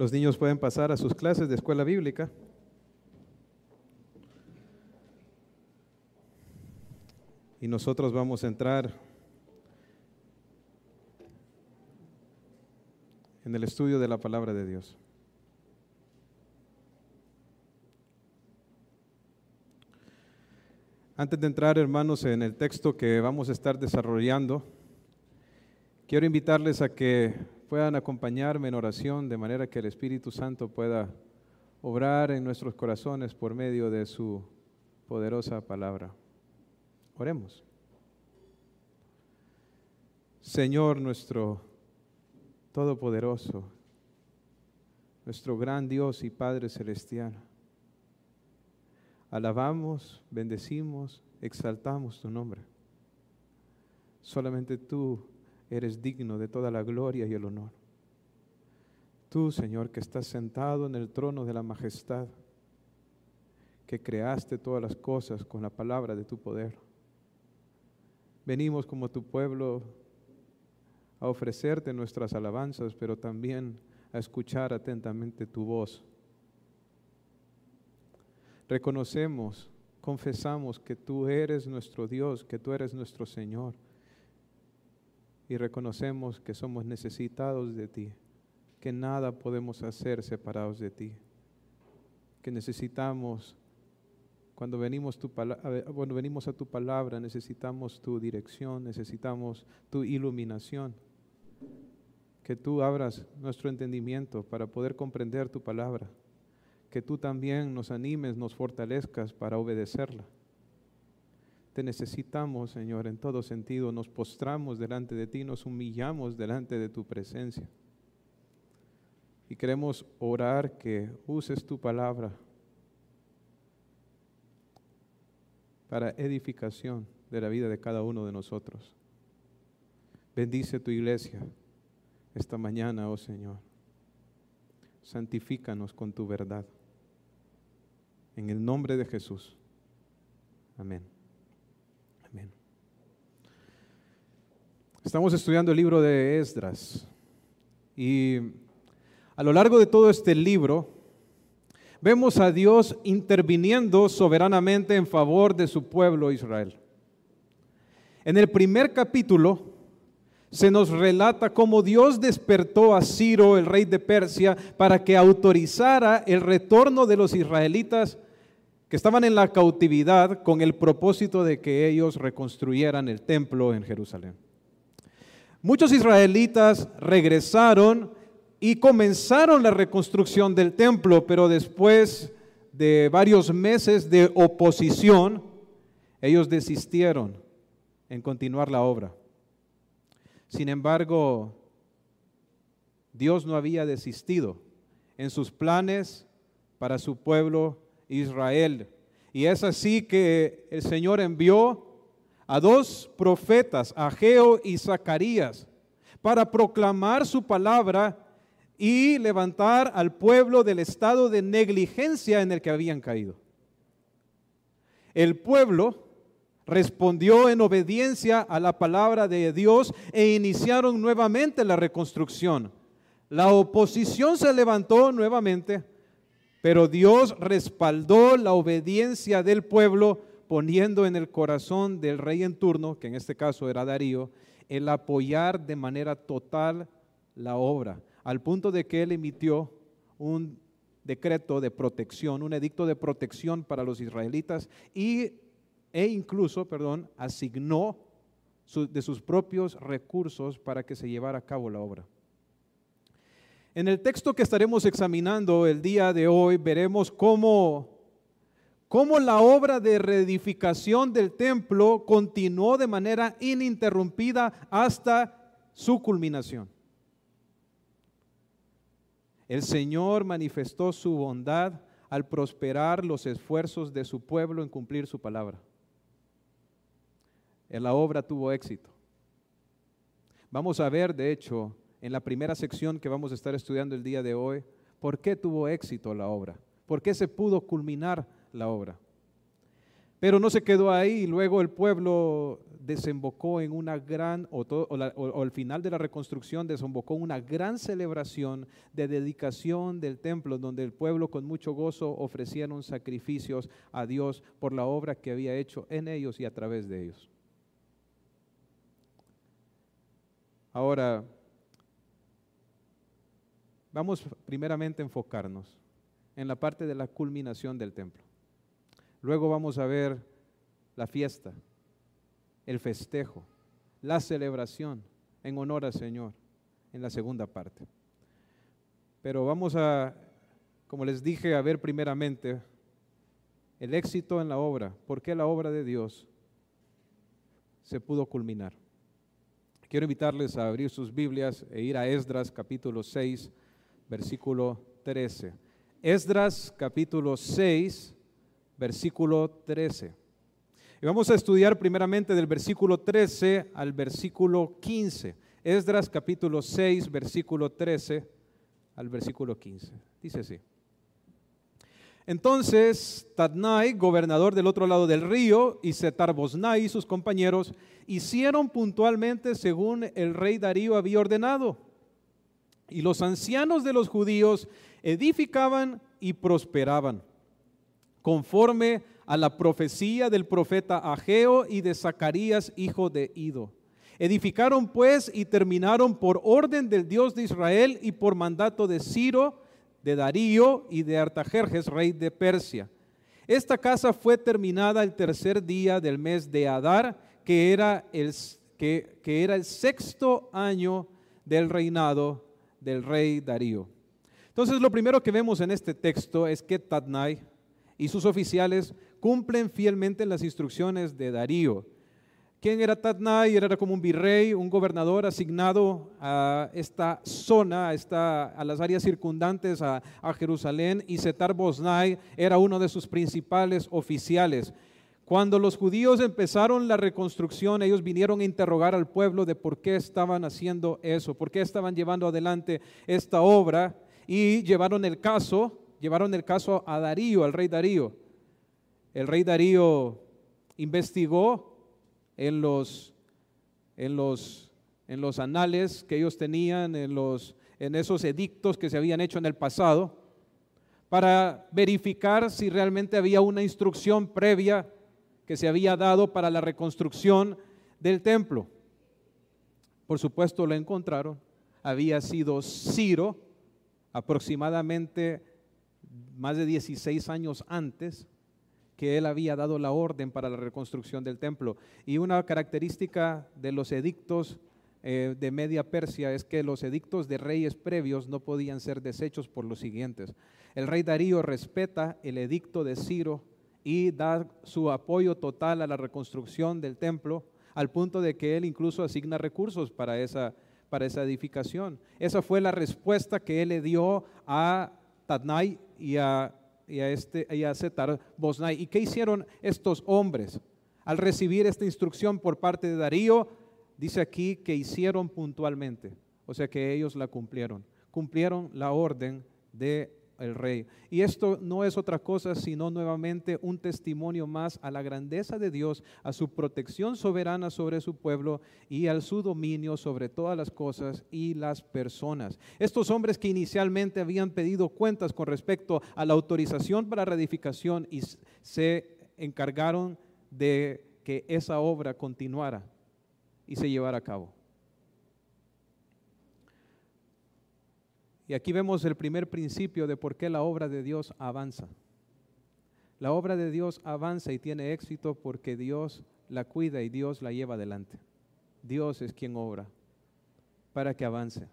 Los niños pueden pasar a sus clases de escuela bíblica. Y nosotros vamos a entrar en el estudio de la palabra de Dios. Antes de entrar, hermanos, en el texto que vamos a estar desarrollando, quiero invitarles a que puedan acompañarme en oración de manera que el Espíritu Santo pueda obrar en nuestros corazones por medio de su poderosa palabra. Oremos. Señor nuestro Todopoderoso, nuestro gran Dios y Padre Celestial, alabamos, bendecimos, exaltamos tu nombre. Solamente tú eres digno de toda la gloria y el honor. Tú, Señor, que estás sentado en el trono de la majestad, que creaste todas las cosas con la palabra de tu poder. Venimos como tu pueblo a ofrecerte nuestras alabanzas, pero también a escuchar atentamente tu voz reconocemos, confesamos que tú eres nuestro Dios, que tú eres nuestro Señor. Y reconocemos que somos necesitados de ti, que nada podemos hacer separados de ti, que necesitamos, cuando venimos, a tu palabra, necesitamos tu dirección, necesitamos tu iluminación, que tú abras nuestro entendimiento para poder comprender tu palabra que tú también nos animes, nos fortalezcas para obedecerla. Te necesitamos, Señor, en todo sentido. Nos postramos delante de ti, nos humillamos delante de tu presencia. Y queremos orar que uses tu palabra para edificación de la vida de cada uno de nosotros. Bendice tu iglesia esta mañana, oh Señor. Santifícanos con tu verdad. En el nombre de Jesús. Amén. Amén. Estamos estudiando el libro de Esdras. Y a lo largo de todo este libro, vemos a Dios interviniendo soberanamente en favor de su pueblo Israel. En el primer capítulo se nos relata cómo Dios despertó a Ciro, el rey de Persia, para que autorizara el retorno de los israelitas que estaban en la cautividad con el propósito de que ellos reconstruyeran el templo en Jerusalén. Muchos israelitas regresaron y comenzaron la reconstrucción del templo, pero después de varios meses de oposición, ellos desistieron en continuar la obra. Sin embargo, Dios no había desistido en sus planes para su pueblo Israel. Y es así que el Señor envió a dos profetas, Ageo y Zacarías, para proclamar su palabra y levantar al pueblo del estado de negligencia en el que habían caído. El pueblo respondió en obediencia a la palabra de Dios e iniciaron nuevamente la reconstrucción. La oposición se levantó nuevamente pero Dios respaldó la obediencia del pueblo poniendo en el corazón del rey en turno, que en este caso era Darío, el apoyar de manera total la obra, al punto de que él emitió un decreto de protección, un edicto de protección para los israelitas y, e incluso, perdón, asignó de sus propios recursos para que se llevara a cabo la obra. En el texto que estaremos examinando el día de hoy veremos cómo, cómo la obra de reedificación del templo continuó de manera ininterrumpida hasta su culminación. El Señor manifestó su bondad al prosperar los esfuerzos de su pueblo en cumplir su palabra. La obra tuvo éxito. Vamos a ver, de hecho, en la primera sección que vamos a estar estudiando el día de hoy, por qué tuvo éxito la obra, por qué se pudo culminar la obra. Pero no se quedó ahí, luego el pueblo desembocó en una gran, o, al final de la reconstrucción, desembocó en una gran celebración de dedicación del templo, donde el pueblo con mucho gozo ofrecieron sacrificios a Dios por la obra que había hecho en ellos y a través de ellos. Ahora, vamos primeramente a enfocarnos en la parte de la culminación del templo. Luego vamos a ver la fiesta, el festejo, la celebración en honor al Señor en la segunda parte. Pero vamos a, como les dije, a ver primeramente el éxito en la obra, por qué la obra de Dios se pudo culminar. Quiero invitarles a abrir sus Biblias e ir a Esdras capítulo 6, versículo 13. Esdras capítulo 6, versículo 13. Y vamos a estudiar primeramente del versículo 13 al versículo 15. Esdras capítulo 6, versículo 13 al versículo 15. Dice así. Entonces Tadnai, gobernador del otro lado del río, y Setar Bosnai y sus compañeros hicieron puntualmente según el rey Darío había ordenado. Y los ancianos de los judíos edificaban y prosperaban conforme a la profecía del profeta Ageo y de Zacarías, hijo de Ido. Edificaron pues y terminaron por orden del Dios de Israel y por mandato de Ciro, de Darío y de Artajerjes, rey de Persia. Esta casa fue terminada el tercer día del mes de Adar, que era el, que, era el sexto año del reinado del rey Darío. Entonces lo primero que vemos en este texto es que Tadnai, y sus oficiales cumplen fielmente las instrucciones de Darío. ¿Quién era Tatnai? Era como un virrey, un gobernador asignado a esta zona, a, a las áreas circundantes a, Jerusalén, y Setar Bosnai era uno de sus principales oficiales. Cuando los judíos empezaron la reconstrucción, ellos vinieron a interrogar al pueblo de por qué estaban haciendo eso, por qué estaban llevando adelante esta obra, y llevaron el caso llevaron el caso a Darío, al rey Darío. El rey Darío investigó en los, en los, en los anales que ellos tenían, en, los, en esos edictos que se habían hecho en el pasado, para verificar si realmente había una instrucción previa que se había dado para la reconstrucción del templo. Por supuesto lo encontraron. Había sido Ciro, aproximadamente más de 16 años antes que él había dado la orden para la reconstrucción del templo. Y una característica de los edictos eh, de Media Persia es que los edictos de reyes previos no podían ser deshechos por los siguientes. El rey Darío respeta el edicto de Ciro y da su apoyo total a la reconstrucción del templo, al punto de que él incluso asigna recursos para esa, para esa edificación. Esa fue la respuesta que él le dio a Tadnai y a, este, y a Setar Bosnai. ¿Y qué hicieron estos hombres? Al recibir esta instrucción por parte de Darío, dice aquí que hicieron puntualmente, o sea que ellos la cumplieron, cumplieron la orden de el rey. Y esto no es otra cosa sino nuevamente un testimonio más a la grandeza de Dios, a su protección soberana sobre su pueblo y al su dominio sobre todas las cosas y las personas. Estos hombres que inicialmente habían pedido cuentas con respecto a la autorización para reedificación y se encargaron de que esa obra continuara y se llevara a cabo. Y aquí vemos el primer principio de por qué la obra de Dios avanza. La obra de Dios avanza y tiene éxito porque Dios la cuida y Dios la lleva adelante. Dios es quien obra para que avance.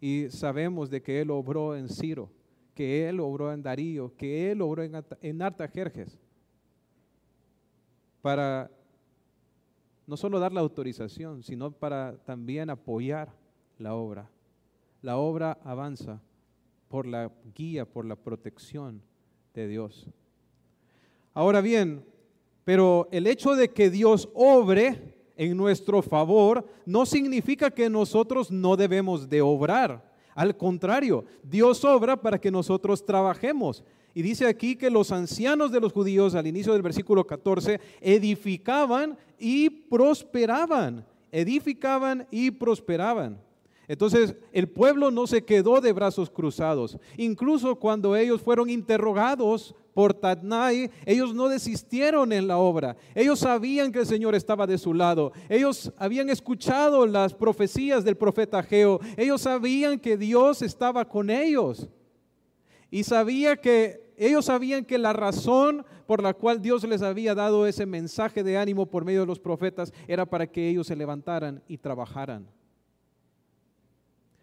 Y sabemos de que Él obró en Ciro, que Él obró en Darío, que Él obró en, Artajerjes, para no solo dar la autorización, sino para también apoyar la obra la obra avanza por la guía, por la protección de Dios. Ahora bien, pero el hecho de que Dios obre en nuestro favor no significa que nosotros no debemos de obrar. Al contrario, Dios obra para que nosotros trabajemos. Y dice aquí que los ancianos de los judíos, al inicio del versículo 14, edificaban y prosperaban. Edificaban y prosperaban. Entonces el pueblo no se quedó de brazos cruzados. Incluso cuando ellos fueron interrogados por Tadnai, ellos no desistieron en la obra. Ellos sabían que el Señor estaba de su lado. Ellos habían escuchado las profecías del profeta Geo. Ellos sabían que Dios estaba con ellos. Y sabía que ellos sabían que la razón por la cual Dios les había dado ese mensaje de ánimo por medio de los profetas era para que ellos se levantaran y trabajaran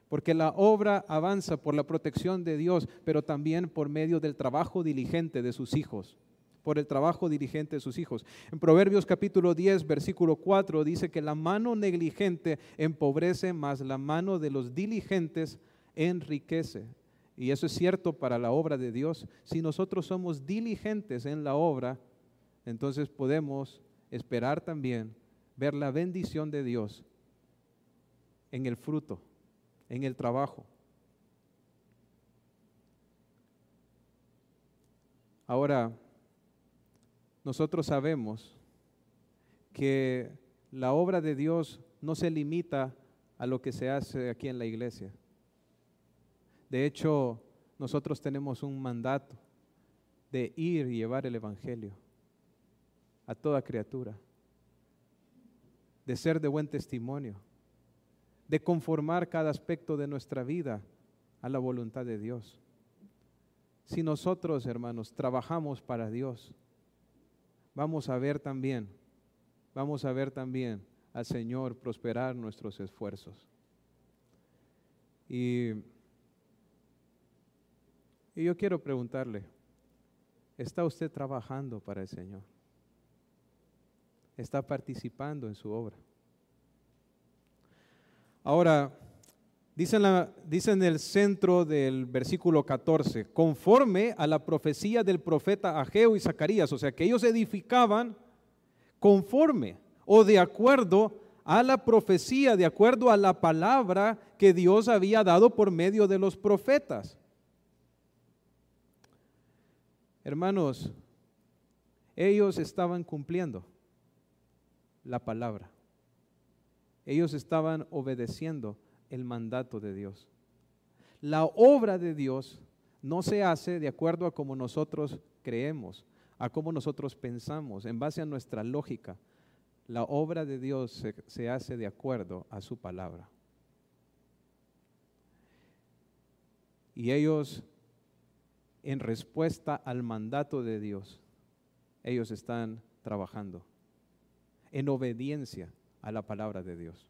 porque la obra avanza por la protección de Dios, pero también por medio del trabajo diligente de sus hijos, por el trabajo diligente de sus hijos. En Proverbios capítulo 10, versículo 4 dice que la mano negligente empobrece, más la mano de los diligentes enriquece. Y eso es cierto para la obra de Dios. Si nosotros somos diligentes en la obra, entonces podemos esperar también ver la bendición de Dios en el fruto en el trabajo. Ahora, nosotros sabemos que la obra de Dios no se limita a lo que se hace aquí en la iglesia. De hecho, nosotros tenemos un mandato de ir y llevar el Evangelio a toda criatura, de ser de buen testimonio de conformar cada aspecto de nuestra vida a la voluntad de Dios. Si nosotros, hermanos, trabajamos para Dios, vamos a ver también, vamos a ver también al Señor prosperar nuestros esfuerzos. Y, y yo quiero preguntarle, ¿está usted trabajando para el Señor? ¿Está participando en su obra? Ahora, dice en, el centro del versículo 14, conforme a la profecía del profeta Ageo y Zacarías, o sea que ellos edificaban conforme o de acuerdo a la profecía, de acuerdo a la palabra que Dios había dado por medio de los profetas. Hermanos, ellos estaban cumpliendo la palabra ellos estaban obedeciendo el mandato de Dios. La obra de Dios no se hace de acuerdo a como nosotros creemos, a cómo nosotros pensamos, en base a nuestra lógica. La obra de Dios se, se hace de acuerdo a su palabra. Y ellos, en respuesta al mandato de Dios, ellos están trabajando en obediencia a la palabra de Dios.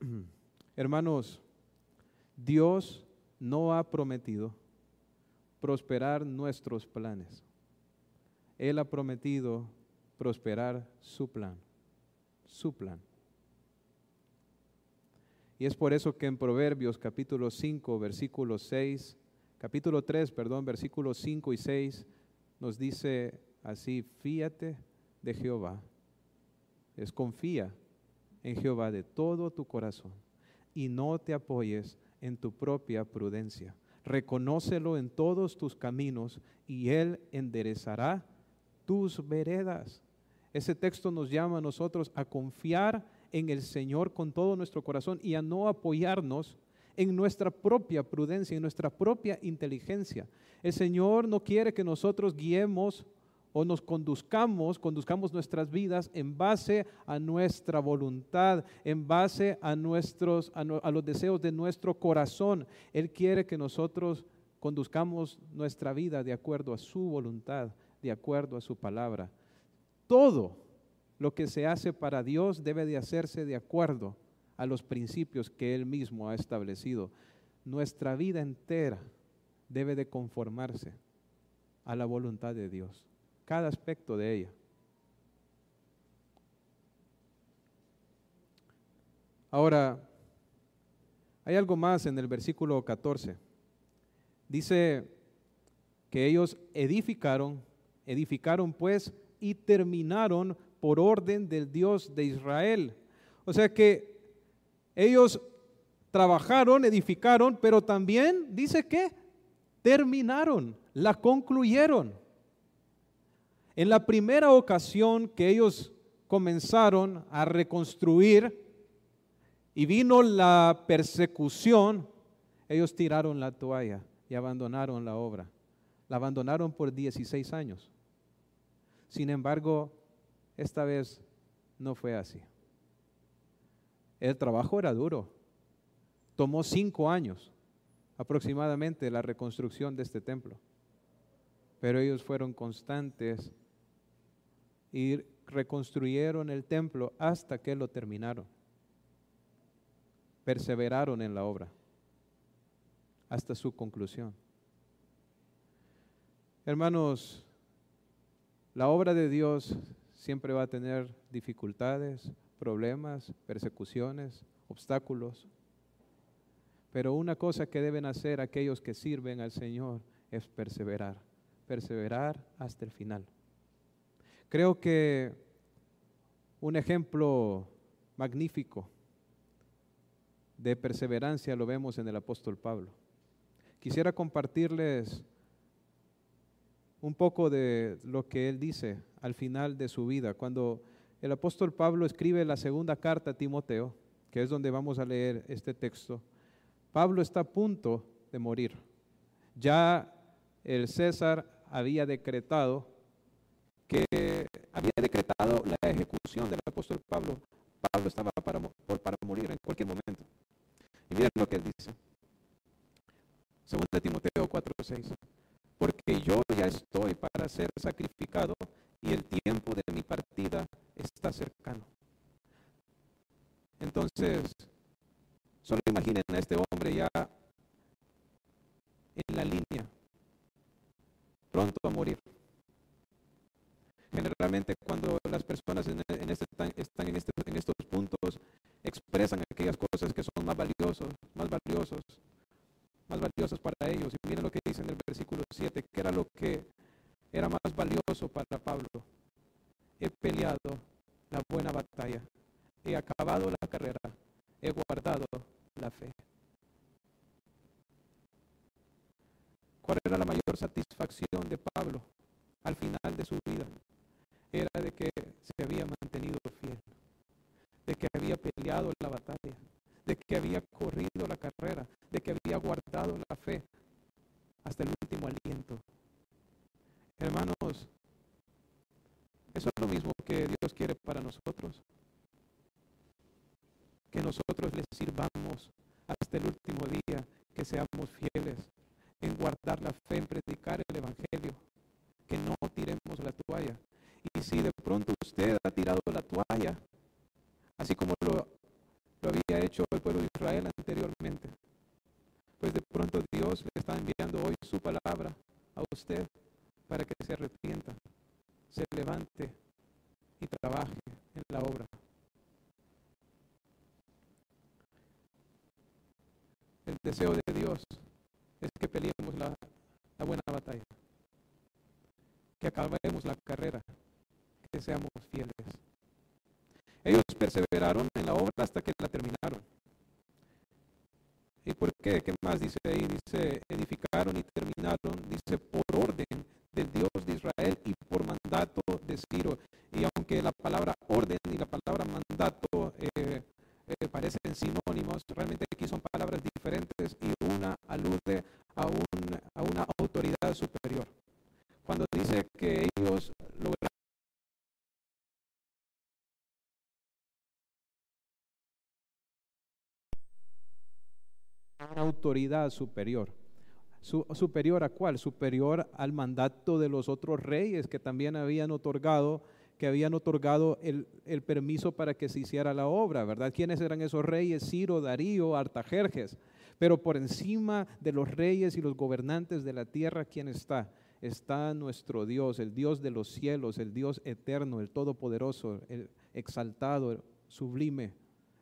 Hermanos, Dios no ha prometido prosperar nuestros planes. Él ha prometido prosperar su plan, su plan. Y es por eso que en Proverbios capítulo 5, versículo 6, capítulo 3, perdón, versículos 5 y 6, nos dice así, fíate de Jehová es confía en Jehová de todo tu corazón y no te apoyes en tu propia prudencia. Reconócelo en todos tus caminos y Él enderezará tus veredas. Ese texto nos llama a nosotros a confiar en el Señor con todo nuestro corazón y a no apoyarnos en nuestra propia prudencia, en nuestra propia inteligencia. El Señor no quiere que nosotros guiemos o nos conduzcamos, conduzcamos nuestras vidas en base a nuestra voluntad, en base a, nuestros, a, los deseos de nuestro corazón. Él quiere que nosotros conduzcamos nuestra vida de acuerdo a su voluntad, de acuerdo a su palabra. Todo lo que se hace para Dios debe de hacerse de acuerdo a los principios que Él mismo ha establecido. Nuestra vida entera debe de conformarse a la voluntad de Dios cada aspecto de ella. Ahora, hay algo más en el versículo 14. Dice que ellos edificaron, edificaron pues y terminaron por orden del Dios de Israel. O sea que ellos trabajaron, edificaron, pero también dice que terminaron, la concluyeron. En la primera ocasión que ellos comenzaron a reconstruir y vino la persecución, ellos tiraron la toalla y abandonaron la obra. La abandonaron por 16 años. Sin embargo, esta vez no fue así. El trabajo era duro. Tomó cinco años aproximadamente la reconstrucción de este templo. Pero ellos fueron constantes y reconstruyeron el templo hasta que lo terminaron. Perseveraron en la obra hasta su conclusión. Hermanos, la obra de Dios siempre va a tener dificultades, problemas, persecuciones, obstáculos. Pero una cosa que deben hacer aquellos que sirven al Señor es perseverar, perseverar hasta el final. Creo que un ejemplo magnífico de perseverancia lo vemos en el apóstol Pablo. Quisiera compartirles un poco de lo que él dice al final de su vida, cuando el apóstol Pablo escribe la segunda carta a Timoteo, que es donde vamos a leer este texto. Pablo está a punto de morir. Ya el César había decretado que había decretado la ejecución del apóstol Pablo. Pablo estaba para, para morir en cualquier momento. Y miren lo que él dice. Segunda Timoteo 4:6 porque yo ya estoy para ser sacrificado y el tiempo de mi partida está cercano. Entonces, solo imaginen a este hombre ya en la línea, pronto a morir. Generalmente cuando las personas en, este, están en, este, en estos puntos expresan aquellas cosas que son más valiosos, más valiosos, más valiosos para ellos. Y miren lo que dice en el versículo 7, que era lo que era más valioso para Pablo. He peleado la buena batalla, he acabado la carrera, he guardado la fe. ¿Cuál era la mayor satisfacción de Pablo al final de su vida? Era de que se había mantenido fiel, de que había peleado la batalla, de que había corrido la carrera, de que había guardado la fe hasta el último aliento. Hermanos, eso es lo mismo que Dios quiere para nosotros. Que nosotros le sirvamos hasta el último día, que seamos fieles en guardar la fe, en predicar el Evangelio, que no tiremos la toalla. Y si de pronto usted ha tirado la toalla, así como lo lo había hecho el pueblo de Israel anteriormente. Pues de pronto Dios le está enviando hoy su palabra a usted para que se arrepienta, se levante y trabaje en la obra. El deseo de Dios es que peleemos la, la buena batalla, que acabemos la carrera, que seamos fieles. Ellos perseveraron en la obra hasta que la terminaron. ¿Y por qué? ¿Qué más dice ahí? Dice, edificaron y terminaron, dice, por orden del Dios de Israel y por mandato de Ciro. Y aunque la palabra orden y la palabra mandato eh, eh, parecen sinónimos, realmente aquí son palabras diferentes y una alude a, a una autoridad superior. Cuando dice que ellos lograron autoridad superior. ¿Superior a cuál? Superior al mandato de los otros reyes que también habían otorgado que habían otorgado el, el, permiso para que se hiciera la obra, ¿verdad? ¿Quiénes eran esos reyes? Ciro, Darío, Artajerjes. Pero por encima de los reyes y los gobernantes de la tierra, ¿quién está? Está nuestro Dios, el Dios de los cielos, el Dios eterno, el todopoderoso, el exaltado, el sublime,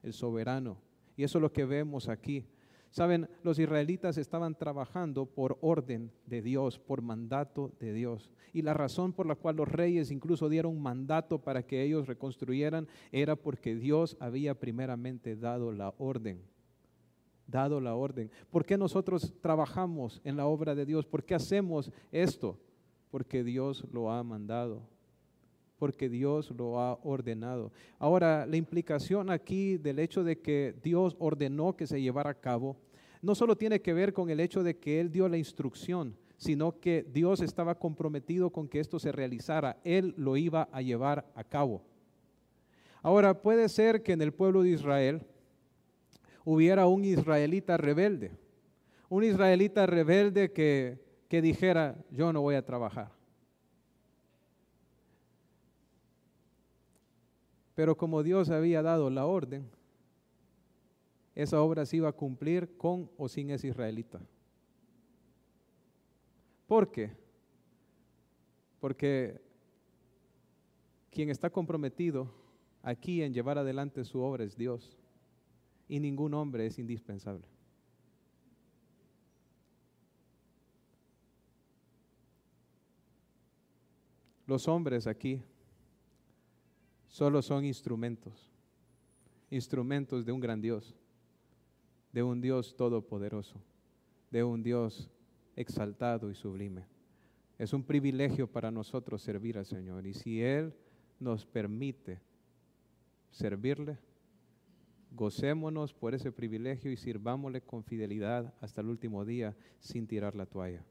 el soberano. Y eso es lo que vemos aquí. Saben, los israelitas estaban trabajando por orden de Dios, por mandato de Dios. Y la razón por la cual los reyes incluso dieron mandato para que ellos reconstruyeran era porque Dios había primeramente dado la orden dado la orden. ¿Por qué nosotros trabajamos en la obra de Dios? ¿Por qué hacemos esto? Porque Dios lo ha mandado, porque Dios lo ha ordenado. Ahora, la implicación aquí del hecho de que Dios ordenó que se llevara a cabo, no solo tiene que ver con el hecho de que Él dio la instrucción, sino que Dios estaba comprometido con que esto se realizara. Él lo iba a llevar a cabo. Ahora, puede ser que en el pueblo de Israel hubiera un israelita rebelde, un israelita rebelde que, que dijera, yo no voy a trabajar. Pero como Dios había dado la orden, esa obra se iba a cumplir con o sin ese israelita. ¿Por qué? Porque quien está comprometido aquí en llevar adelante su obra es Dios y ningún hombre es indispensable. Los hombres aquí solo son instrumentos, instrumentos de un gran Dios, de un Dios todopoderoso, de un Dios exaltado y sublime. Es un privilegio para nosotros servir al Señor y si Él nos permite servirle, Gocémonos por ese privilegio y sirvámosle con fidelidad hasta el último día sin tirar la toalla.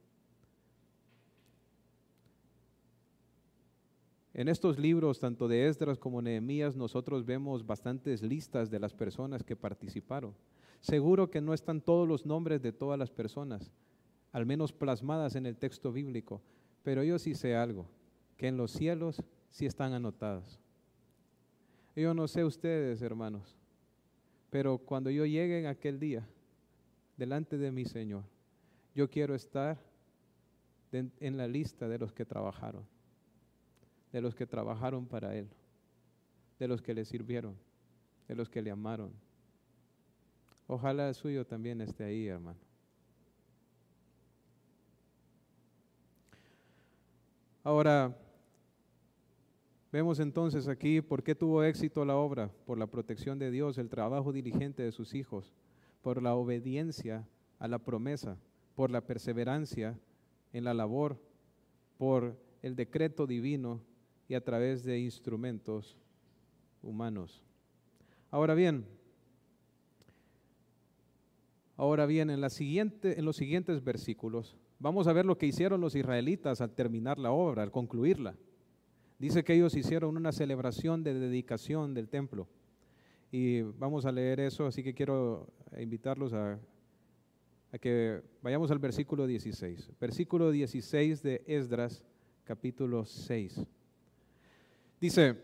En estos libros, tanto de Esdras como Nehemías, nosotros vemos bastantes listas de las personas que participaron. Seguro que no están todos los nombres de todas las personas, al menos plasmadas en el texto bíblico, pero yo sí sé algo, que en los cielos sí están anotadas. Yo no sé ustedes, hermanos, pero cuando yo llegue en aquel día, delante de mi Señor, yo quiero estar en la lista de los que trabajaron, de los que trabajaron para Él, de los que le sirvieron, de los que le amaron. Ojalá el suyo también esté ahí, hermano. Ahora, Vemos entonces aquí por qué tuvo éxito la obra, por la protección de Dios, el trabajo diligente de sus hijos, por la obediencia a la promesa, por la perseverancia en la labor, por el decreto divino y a través de instrumentos humanos. Ahora bien, ahora bien, en, los siguientes versículos vamos a ver lo que hicieron los israelitas al terminar la obra, al concluirla. Dice que ellos hicieron una celebración de dedicación del templo. Y vamos a leer eso, así que quiero invitarlos a, que vayamos al versículo 16. Versículo 16 de Esdras, capítulo 6. Dice,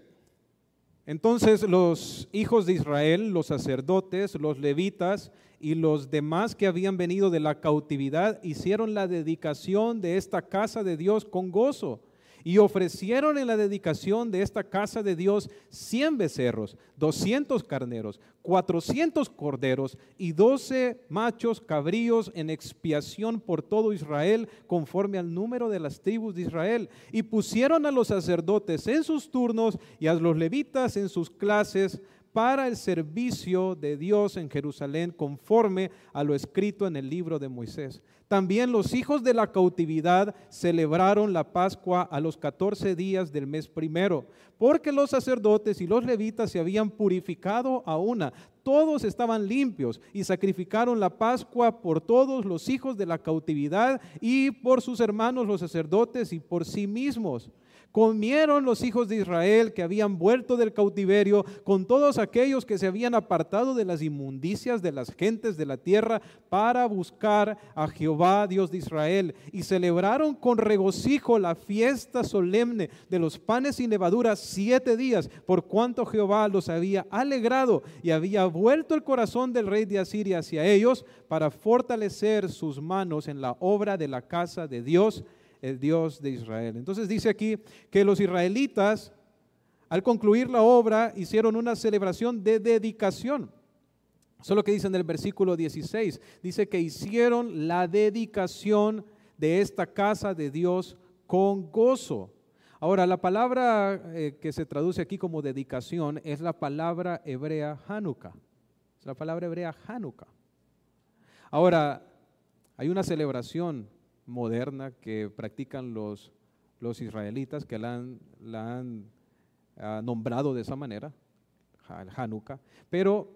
entonces los hijos de Israel, los sacerdotes, los levitas y los demás que habían venido de la cautividad hicieron la dedicación de esta casa de Dios con gozo y ofrecieron en la dedicación de esta casa de Dios 100 becerros, 200 carneros, 400 corderos y 12 machos cabríos en expiación por todo Israel, conforme al número de las tribus de Israel. Y pusieron a los sacerdotes en sus turnos y a los levitas en sus clases para el servicio de Dios en Jerusalén, conforme a lo escrito en el libro de Moisés. También los hijos de la cautividad celebraron la Pascua a los 14 días del mes primero, porque los sacerdotes y los levitas se habían purificado a una. Todos estaban limpios y sacrificaron la Pascua por todos los hijos de la cautividad y por sus hermanos los sacerdotes y por sí mismos comieron los hijos de Israel que habían vuelto del cautiverio con todos aquellos que se habían apartado de las inmundicias de las gentes de la tierra para buscar a Jehová, Dios de Israel, y celebraron con regocijo la fiesta solemne de los panes sin levadura siete días, por cuanto Jehová los había alegrado y había vuelto el corazón del rey de Asiria hacia ellos para fortalecer sus manos en la obra de la casa de Dios el Dios de Israel. Entonces dice aquí que los israelitas, al concluir la obra, hicieron una celebración de dedicación. Eso es lo que dice en el versículo 16. Dice que hicieron la dedicación de esta casa de Dios con gozo. Ahora, la palabra eh, que se traduce aquí como dedicación es la palabra hebrea Hanukkah. Es la palabra hebrea Hanukkah. Ahora, hay una celebración moderna que practican los, los israelitas que la han, ah, nombrado de esa manera, el Hanukkah, pero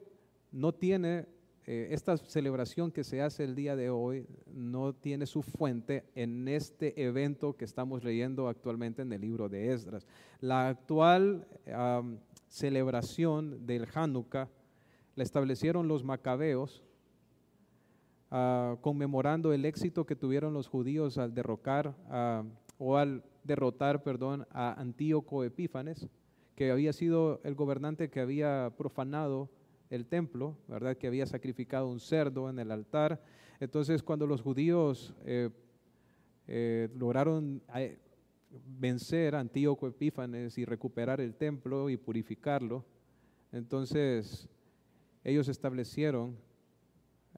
no tiene, eh, esta celebración que se hace el día de hoy no tiene su fuente en este evento que estamos leyendo actualmente en el libro de Esdras. La actual celebración del Hanukkah la establecieron los macabeos, ah, conmemorando el éxito que tuvieron los judíos al derrocar o al derrotar, perdón, a Antíoco Epífanes, que había sido el gobernante que había profanado el templo, ¿verdad? Que había sacrificado un cerdo en el altar. Entonces, cuando los judíos eh, eh, lograron eh, vencer a Antíoco Epífanes y recuperar el templo y purificarlo, entonces ellos establecieron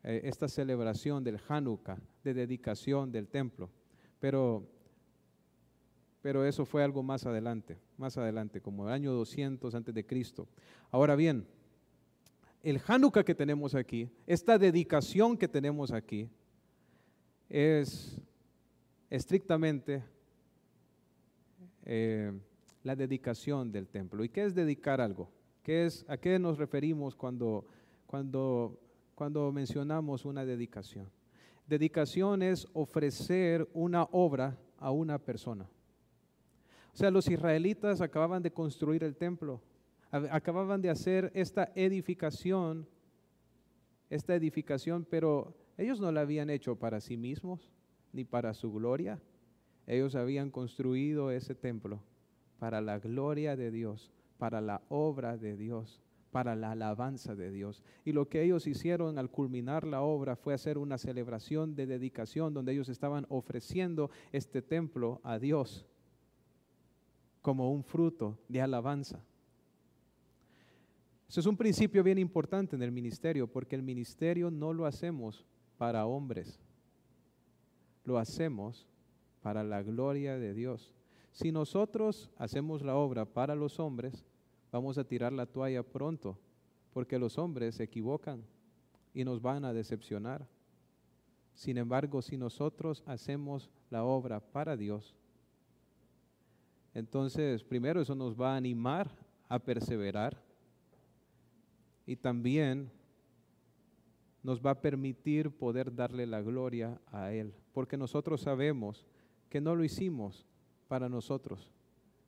esta celebración del Hanukkah, de dedicación del templo. Pero pero eso fue algo más adelante, más adelante, como el año 200 antes de Cristo. Ahora bien, el Hanukkah que tenemos aquí, esta dedicación que tenemos aquí, es estrictamente eh, la dedicación del templo. ¿Y qué es dedicar algo? ¿Qué es, ¿A qué nos referimos cuando, cuando, cuando mencionamos una dedicación? Dedicación es ofrecer una obra a una persona. O sea, los israelitas acababan de construir el templo, acababan de hacer esta edificación, esta edificación, pero ellos no la habían hecho para sí mismos ni para su gloria. Ellos habían construido ese templo para la gloria de Dios, para la obra de Dios, para la alabanza de Dios. Y lo que ellos hicieron al culminar la obra fue hacer una celebración de dedicación donde ellos estaban ofreciendo este templo a Dios como un fruto de alabanza. Eso es un principio bien importante en el ministerio, porque el ministerio no lo hacemos para hombres, lo hacemos para la gloria de Dios. Si nosotros hacemos la obra para los hombres, vamos a tirar la toalla pronto, porque los hombres se equivocan y nos van a decepcionar. Sin embargo, si nosotros hacemos la obra para Dios, entonces, primero eso nos va a animar a perseverar y también nos va a permitir poder darle la gloria a Él, porque nosotros sabemos que no lo hicimos para nosotros,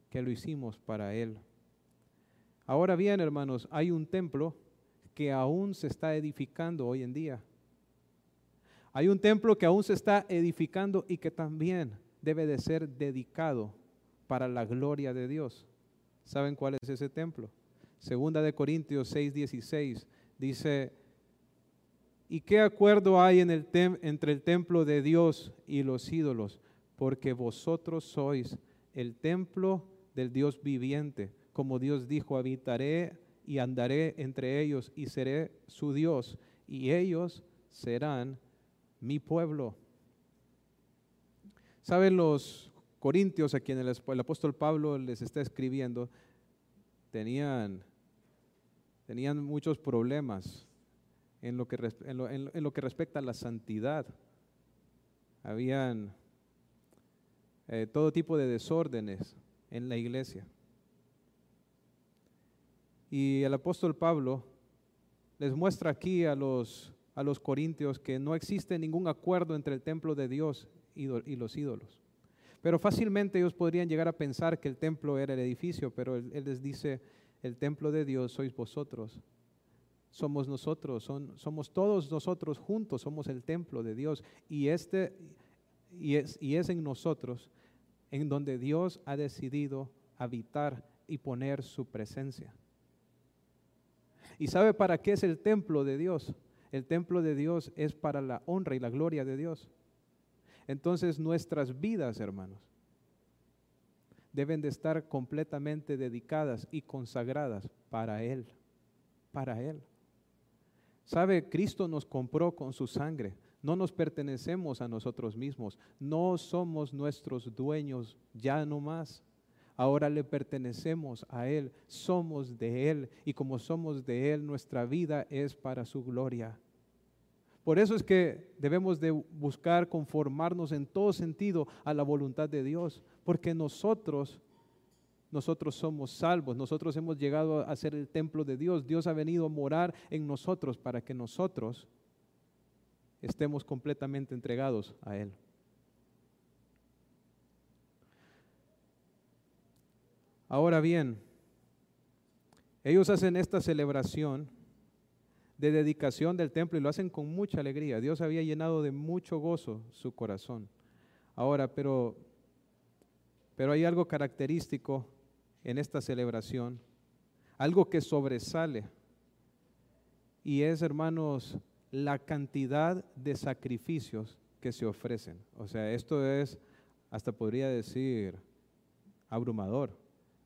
que lo hicimos para Él. Ahora bien, hermanos, hay un templo que aún se está edificando hoy en día. Hay un templo que aún se está edificando y que también debe de ser dedicado para la gloria de Dios. ¿Saben cuál es ese templo? Segunda de Corintios 6:16 dice, ¿y qué acuerdo hay entre el templo de Dios y los ídolos? Porque vosotros sois el templo del Dios viviente. Como Dios dijo, habitaré y andaré entre ellos y seré su Dios y ellos serán mi pueblo. ¿Saben los Corintios, a quienes el apóstol Pablo les está escribiendo, tenían, tenían muchos problemas en lo, que, en lo, que respecta a la santidad. Habían eh, todo tipo de desórdenes en la iglesia. Y el apóstol Pablo les muestra aquí a los, a los corintios que no existe ningún acuerdo entre el templo de Dios y los ídolos. Pero fácilmente ellos podrían llegar a pensar que el templo era el edificio, pero él, les dice, el templo de Dios sois vosotros. Somos nosotros, somos todos nosotros juntos, somos el templo de Dios. Y, este, y, es, y es en nosotros en donde Dios ha decidido habitar y poner su presencia. ¿Y sabe para qué es el templo de Dios? El templo de Dios es para la honra y la gloria de Dios. Entonces nuestras vidas, hermanos, deben de estar completamente dedicadas y consagradas para Él, para Él. ¿Sabe? Cristo nos compró con su sangre. No nos pertenecemos a nosotros mismos. No somos nuestros dueños ya no más. Ahora le pertenecemos a Él. Somos de Él. Y como somos de Él, nuestra vida es para su gloria. Por eso es que debemos de buscar conformarnos en todo sentido a la voluntad de Dios, porque nosotros nosotros somos salvos, nosotros hemos llegado a ser el templo de Dios, Dios ha venido a morar en nosotros para que nosotros estemos completamente entregados a Él. Ahora bien, ellos hacen esta celebración de dedicación del templo y lo hacen con mucha alegría. Dios había llenado de mucho gozo su corazón. Ahora, pero, pero hay algo característico en esta celebración, algo que sobresale, y es, hermanos, la cantidad de sacrificios que se ofrecen. O sea, esto es, hasta podría decir, abrumador.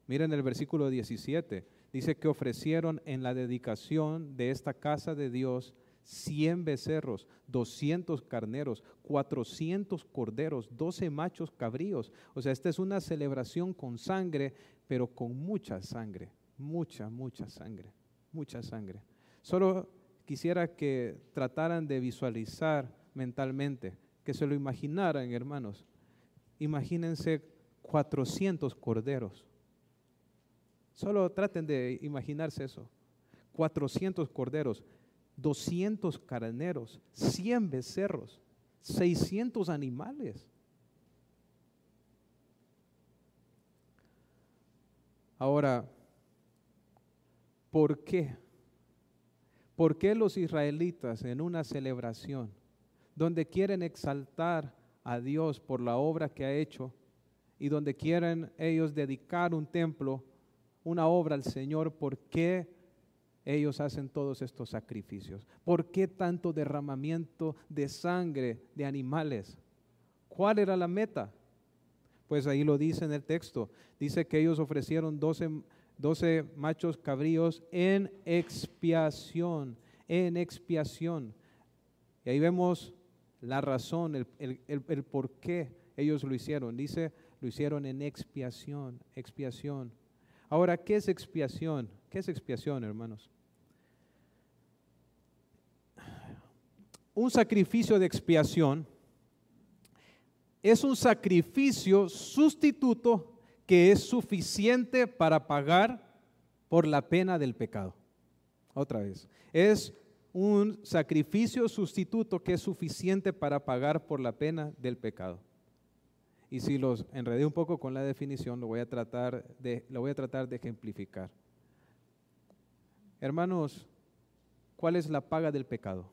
Miren el versículo 17, dice que ofrecieron en la dedicación de esta casa de Dios 100 becerros, 200 carneros, 400 corderos, 12 machos cabríos. O sea, esta es una celebración con sangre, pero con mucha sangre, mucha, mucha sangre, mucha sangre. Solo quisiera que trataran de visualizar mentalmente, que se lo imaginaran, hermanos. Imagínense 400 corderos. Solo traten de imaginarse eso. 400 corderos. 200 carneros, 100 becerros, 600 animales. Ahora, ¿por qué? ¿Por qué los israelitas en una celebración donde quieren exaltar a Dios por la obra que ha hecho y donde quieren ellos dedicar un templo, una obra al Señor, ¿por qué ellos hacen todos estos sacrificios? ¿Por qué tanto derramamiento de sangre de animales? ¿Cuál era la meta? Pues ahí lo dice en el texto. Dice que ellos ofrecieron 12, machos cabríos en expiación, en expiación. Y ahí vemos la razón, el, el por qué ellos lo hicieron. Dice, lo hicieron en expiación, expiación. Ahora, ¿qué es expiación? ¿Qué es expiación, hermanos? un sacrificio de expiación es un sacrificio sustituto que es suficiente para pagar por la pena del pecado. Otra vez, es un sacrificio sustituto que es suficiente para pagar por la pena del pecado. Y si los enredé un poco con la definición, lo voy a tratar de, lo voy a tratar de ejemplificar. Hermanos, ¿cuál es la paga del pecado?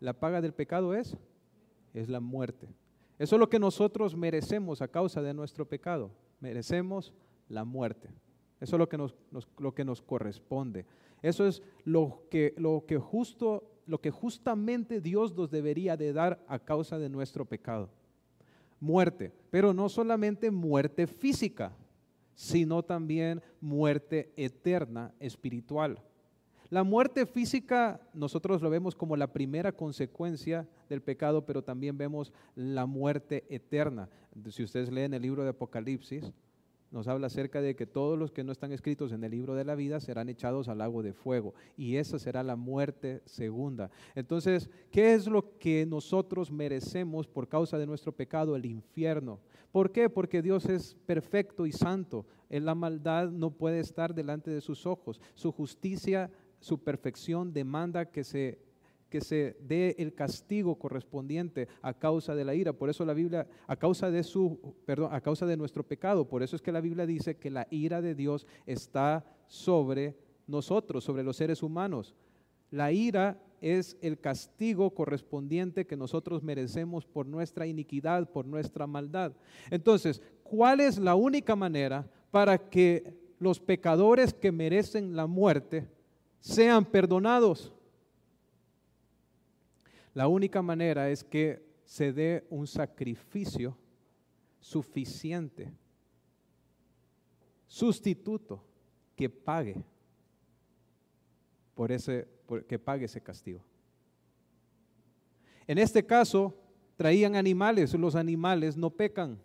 La paga del pecado es, es la muerte. Eso es lo que nosotros merecemos a causa de nuestro pecado. Merecemos la muerte. Eso es lo que nos, lo que nos corresponde. Eso es lo que, lo, que justo, lo que justamente Dios nos debería de dar a causa de nuestro pecado. Muerte, pero no solamente muerte física, sino también muerte eterna espiritual. La muerte física nosotros lo vemos como la primera consecuencia del pecado, pero también vemos la muerte eterna. Si ustedes leen el libro de Apocalipsis, nos habla acerca de que todos los que no están escritos en el libro de la vida serán echados al lago de fuego y esa será la muerte segunda. Entonces, ¿qué es lo que nosotros merecemos por causa de nuestro pecado? El infierno. ¿Por qué? Porque Dios es perfecto y santo. La maldad no puede estar delante de sus ojos. Su justicia su perfección demanda que se, que se dé el castigo correspondiente a causa de la ira. Por eso la Biblia, a causa de su, perdón, a causa de nuestro pecado, por eso es que la Biblia dice que la ira de Dios está sobre nosotros, sobre los seres humanos. La ira es el castigo correspondiente que nosotros merecemos por nuestra iniquidad, por nuestra maldad. Entonces, ¿cuál es la única manera para que los pecadores que merecen la muerte sean perdonados. La única manera es que se dé un sacrificio suficiente, sustituto, que pague por ese, que pague ese castigo. En este caso, traían animales, los animales no pecan,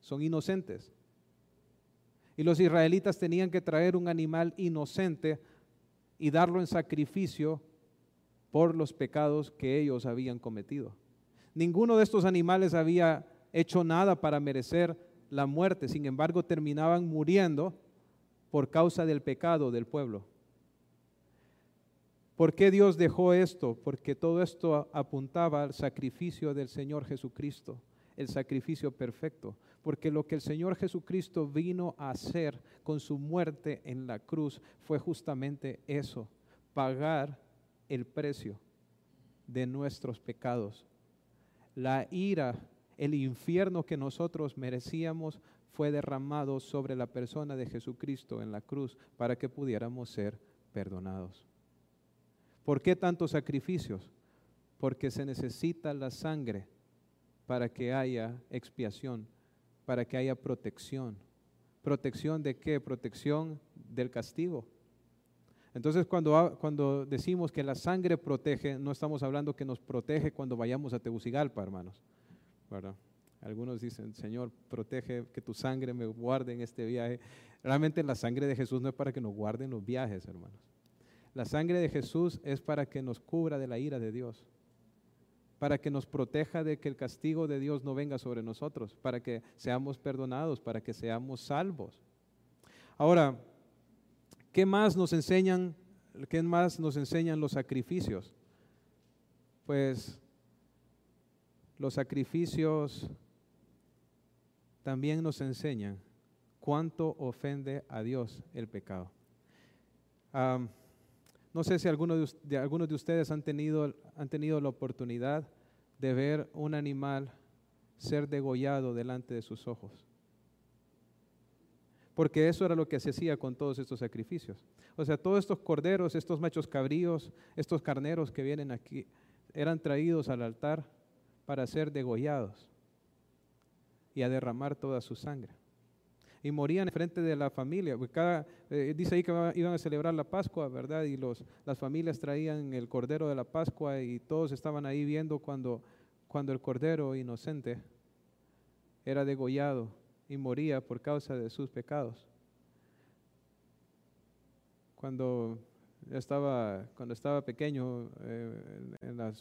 son inocentes. Y los israelitas tenían que traer un animal inocente y darlo en sacrificio por los pecados que ellos habían cometido. Ninguno de estos animales había hecho nada para merecer la muerte, sin embargo terminaban muriendo por causa del pecado del pueblo. ¿Por qué Dios dejó esto? Porque todo esto apuntaba al sacrificio del Señor Jesucristo, el sacrificio perfecto. Porque lo que el Señor Jesucristo vino a hacer con su muerte en la cruz fue justamente eso, pagar el precio de nuestros pecados. La ira, el infierno que nosotros merecíamos fue derramado sobre la persona de Jesucristo en la cruz para que pudiéramos ser perdonados. ¿Por qué tantos sacrificios? Porque se necesita la sangre para que haya expiación, para que haya protección. ¿Protección de qué? Protección del castigo. Entonces cuando, cuando decimos que la sangre protege, no estamos hablando que nos protege cuando vayamos a Tegucigalpa, hermanos. Algunos dicen, Señor, protege que tu sangre me guarde en este viaje. Realmente la sangre de Jesús no es para que nos guarden los viajes, hermanos. La sangre de Jesús es para que nos cubra de la ira de Dios, para que nos proteja de que el castigo de Dios no venga sobre nosotros, para que seamos perdonados, para que seamos salvos. Ahora, ¿qué más nos enseñan, qué más nos enseñan los sacrificios? Pues los sacrificios también nos enseñan cuánto ofende a Dios el pecado. No sé si algunos de, algunos de ustedes han tenido, han tenido la oportunidad de ver un animal ser degollado delante de sus ojos. Porque eso era lo que se hacía con todos estos sacrificios. O sea, todos estos corderos, estos machos cabríos, estos carneros que vienen aquí, eran traídos al altar para ser degollados y a derramar toda su sangre y morían frente de la familia. Cada, eh, dice ahí que iban a celebrar la Pascua, ¿verdad? Y las familias traían el cordero de la Pascua y todos estaban ahí viendo cuando, cuando el cordero inocente era degollado y moría por causa de sus pecados. Cuando estaba, cuando estaba pequeño eh,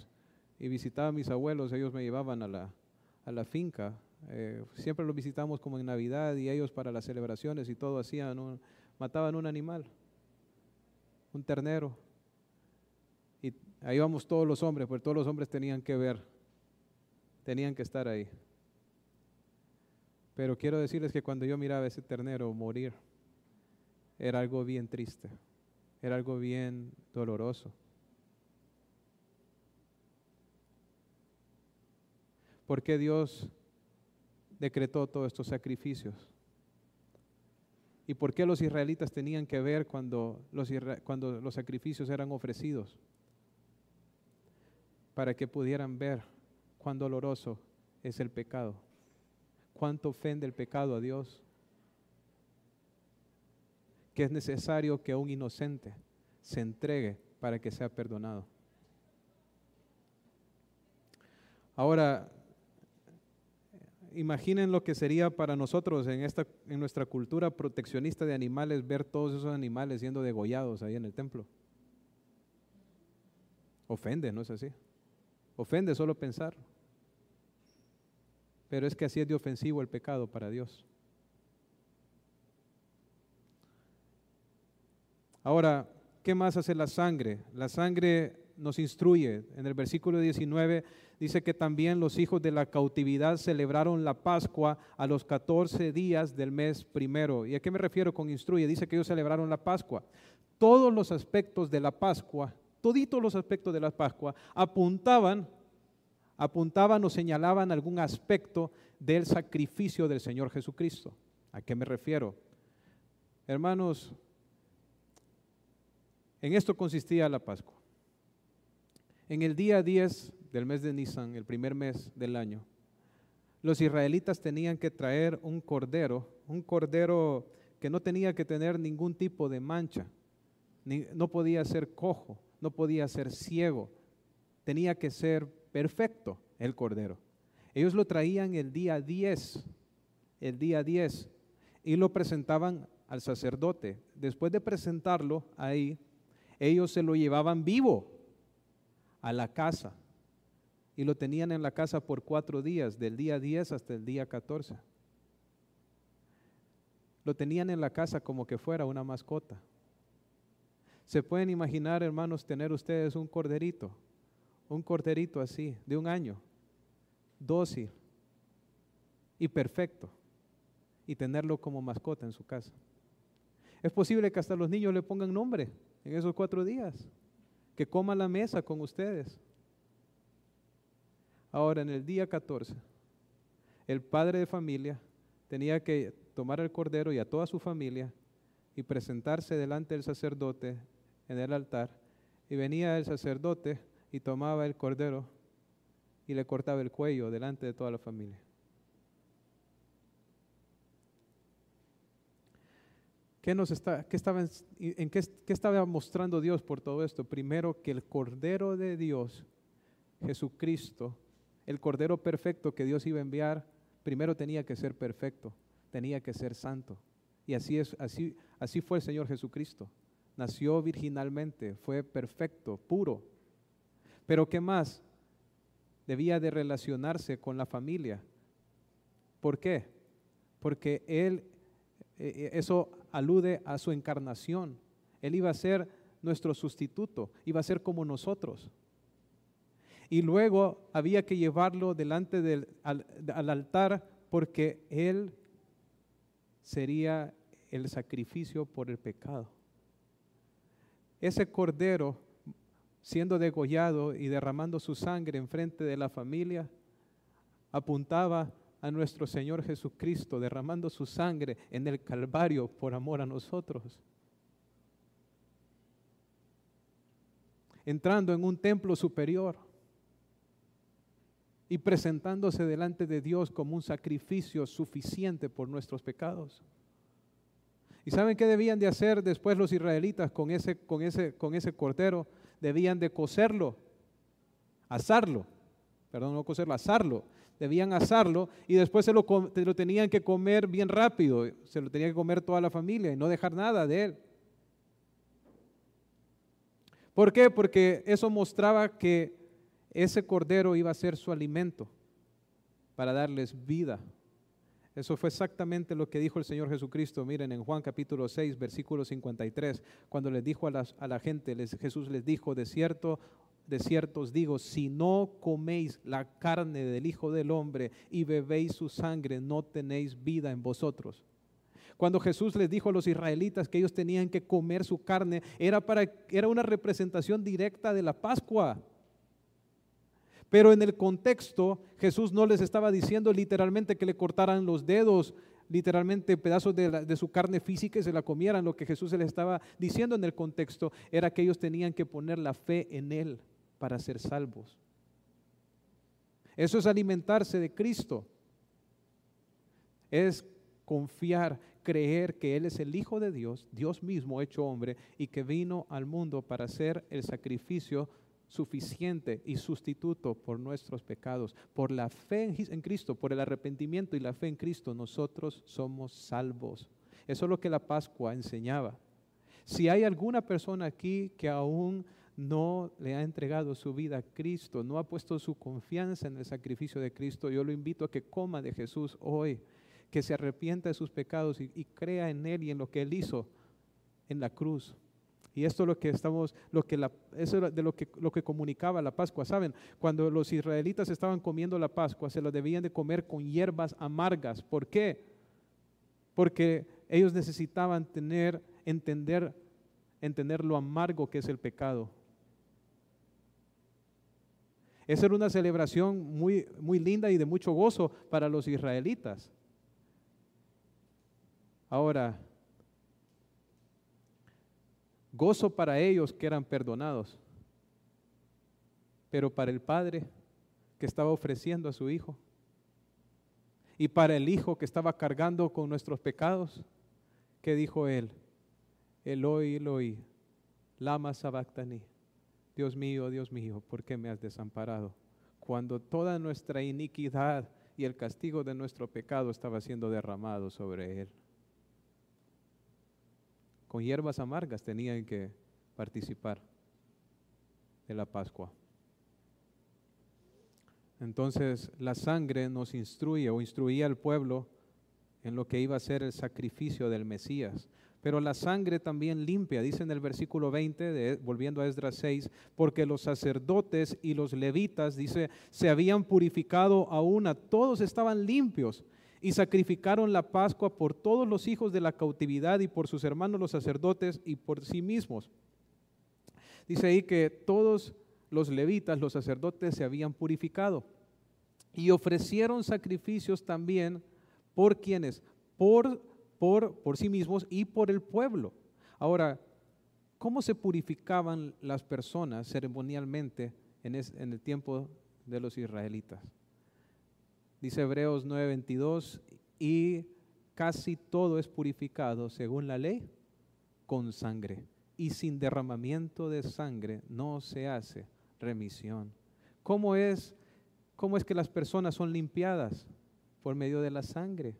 y visitaba a mis abuelos, ellos me llevaban a la, a la finca eh, siempre los visitamos como en Navidad y ellos para las celebraciones y todo hacían, mataban un animal, un ternero. Y ahí vamos todos los hombres, porque todos los hombres tenían que ver, tenían que estar ahí. Pero quiero decirles que cuando yo miraba ese ternero morir, era algo bien triste, era algo bien doloroso. Porque Dios decretó todos estos sacrificios? ¿Y por qué los israelitas tenían que ver cuando los, cuando los sacrificios eran ofrecidos? Para que pudieran ver cuán doloroso es el pecado, cuánto ofende el pecado a Dios, que es necesario que un inocente se entregue para que sea perdonado. Ahora, imaginen lo que sería para nosotros en, esta, en nuestra cultura proteccionista de animales ver todos esos animales siendo degollados ahí en el templo. Ofende, ¿no es así? Ofende solo pensar. Pero es que así es de ofensivo el pecado para Dios. Ahora, ¿qué más hace la sangre? La sangre nos instruye. En el versículo 19 dice que también los hijos de la cautividad celebraron la Pascua a los 14 días del mes primero. ¿Y a qué me refiero con instruye? Dice que ellos celebraron la Pascua. Todos los aspectos de la Pascua, toditos los aspectos de la Pascua, apuntaban, apuntaban o señalaban algún aspecto del sacrificio del Señor Jesucristo. ¿A qué me refiero? Hermanos, en esto consistía la Pascua. En el día 10 del mes de Nisan, el primer mes del año, los israelitas tenían que traer un cordero, un cordero que no tenía que tener ningún tipo de mancha, no podía ser cojo, no podía ser ciego, tenía que ser perfecto el cordero. Ellos lo traían el día 10, el día 10, y lo presentaban al sacerdote. Después de presentarlo ahí, ellos se lo llevaban vivo a la casa. Y lo tenían en la casa por cuatro días, del día 10 hasta el día 14. Lo tenían en la casa como que fuera una mascota. ¿Se pueden imaginar, hermanos, tener ustedes un corderito? Un corderito así, de un año, dócil y perfecto, y tenerlo como mascota en su casa. Es posible que hasta los niños le pongan nombre en esos cuatro días, que coma la mesa con ustedes. Ahora, en el día 14, el padre de familia tenía que tomar el cordero y a toda su familia y presentarse delante del sacerdote en el altar. Y venía el sacerdote y tomaba el cordero y le cortaba el cuello delante de toda la familia. ¿Qué, nos está, qué estaba, en qué, qué estaba mostrando Dios por todo esto? Primero, que el Cordero de Dios, Jesucristo, el Cordero perfecto que Dios iba a enviar, primero tenía que ser perfecto, tenía que ser santo. Y así, es, así, así fue el Señor Jesucristo. Nació virginalmente, fue perfecto, puro. Pero ¿qué más? Debía de relacionarse con la familia. ¿Por qué? Porque Él, eh, eh, eso alude a su encarnación. Él iba a ser nuestro sustituto, iba a ser como nosotros. Y luego había que llevarlo delante del al, altar porque Él sería el sacrificio por el pecado. Ese cordero siendo degollado y derramando su sangre en frente de la familia, apuntaba a nuestro Señor Jesucristo derramando su sangre en el Calvario por amor a nosotros. Entrando en un templo superior y presentándose delante de Dios como un sacrificio suficiente por nuestros pecados. ¿Y saben qué debían de hacer después los israelitas con ese, con ese, con ese cordero? Debían de cocerlo, asarlo, perdón, no cocerlo, asarlo debían asarlo y después se lo, lo tenían que comer bien rápido, se lo tenía que comer toda la familia y no dejar nada de él. ¿Por qué? Porque eso mostraba que ese cordero iba a ser su alimento para darles vida. Eso fue exactamente lo que dijo el Señor Jesucristo. Miren, en Juan capítulo 6, versículo 53, cuando les dijo a, a la gente, Jesús les dijo, de cierto de cierto os digo, si no coméis la carne del Hijo del Hombre y bebéis su sangre, no tenéis vida en vosotros. Cuando Jesús les dijo a los israelitas que ellos tenían que comer su carne, era, para, era una representación directa de la Pascua. Pero en el contexto, Jesús no les estaba diciendo literalmente que le cortaran los dedos, literalmente pedazos de, su carne física y se la comieran. Lo que Jesús les estaba diciendo en el contexto era que ellos tenían que poner la fe en Él para ser salvos. Eso es alimentarse de Cristo. Es confiar, creer que Él es el Hijo de Dios, Dios mismo hecho hombre, y que vino al mundo para hacer el sacrificio suficiente y sustituto por nuestros pecados. Por la fe en Cristo, por el arrepentimiento y la fe en Cristo, nosotros somos salvos. Eso es lo que la Pascua enseñaba. Si hay alguna persona aquí que aún no le ha entregado su vida a Cristo, no ha puesto su confianza en el sacrificio de Cristo, yo lo invito a que coma de Jesús hoy, que se arrepienta de sus pecados y, crea en Él y en lo que Él hizo en la cruz. Y esto es lo que estamos, lo que la, eso de lo que, lo que comunicaba la Pascua. Saben, cuando los israelitas estaban comiendo la Pascua, se lo debían de comer con hierbas amargas. ¿Por qué? Porque ellos necesitaban tener, entender, entender lo amargo que es el pecado. Esa era una celebración muy, muy linda y de mucho gozo para los israelitas. Ahora, gozo para ellos que eran perdonados, pero para el Padre que estaba ofreciendo a su Hijo, y para el Hijo que estaba cargando con nuestros pecados, ¿qué dijo él? Eloi, Eloi, lama sabactani. Dios mío, Dios mío, ¿por qué me has desamparado? Cuando toda nuestra iniquidad y el castigo de nuestro pecado estaba siendo derramado sobre él. Con hierbas amargas tenían que participar de la Pascua. Entonces la sangre nos instruye o instruía al pueblo en lo que iba a ser el sacrificio del Mesías. Pero la sangre también limpia, dice en el versículo 20, de, volviendo a Esdras 6, porque los sacerdotes y los levitas, dice, se habían purificado a una, todos estaban limpios y sacrificaron la Pascua por todos los hijos de la cautividad y por sus hermanos los sacerdotes y por sí mismos. Dice ahí que todos los levitas, los sacerdotes, se habían purificado y ofrecieron sacrificios también por quienes, por, por, por sí mismos y por el pueblo. Ahora, ¿cómo se purificaban las personas ceremonialmente en, en el tiempo de los israelitas? Dice Hebreos 9:22, y casi todo es purificado según la ley con sangre, y sin derramamiento de sangre no se hace remisión. ¿Cómo es, cómo es que las personas son limpiadas? Por medio de la sangre.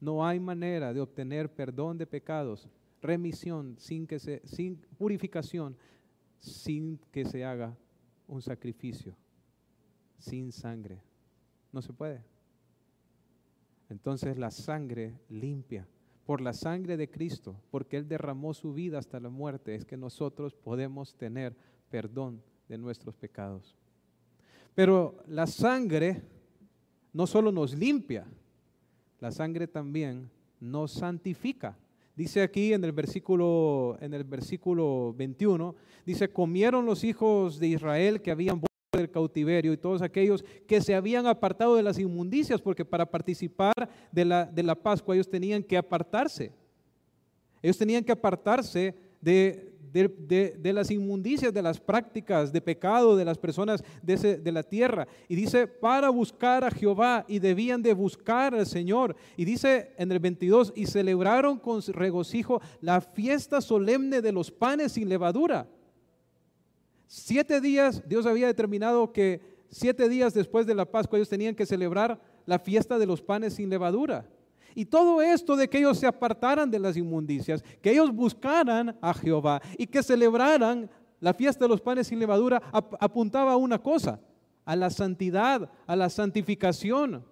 No hay manera de obtener perdón de pecados, remisión sin que se sin purificación sin que se haga un sacrificio sin sangre. No se puede. Entonces la sangre limpia. Por la sangre de Cristo, porque Él derramó su vida hasta la muerte, es que nosotros podemos tener perdón de nuestros pecados. Pero la sangre no solo nos limpia, la sangre también nos santifica. Dice aquí en el versículo en el versículo 21, dice, "Comieron los hijos de Israel que habían del cautiverio y todos aquellos que se habían apartado de las inmundicias, porque para participar de la, de la Pascua ellos tenían que apartarse. Ellos tenían que apartarse de, de, las inmundicias, de las prácticas de pecado de las personas de, de, la tierra. Y dice, para buscar a Jehová, y debían de buscar al Señor. Y dice en el 22, y celebraron con regocijo la fiesta solemne de los panes sin levadura Siete días, Dios había determinado que siete días después de la Pascua ellos tenían que celebrar la fiesta de los panes sin levadura. Y todo esto de que ellos se apartaran de las inmundicias, que ellos buscaran a Jehová y que celebraran la fiesta de los panes sin levadura, apuntaba a una cosa, a la santidad, a la santificación.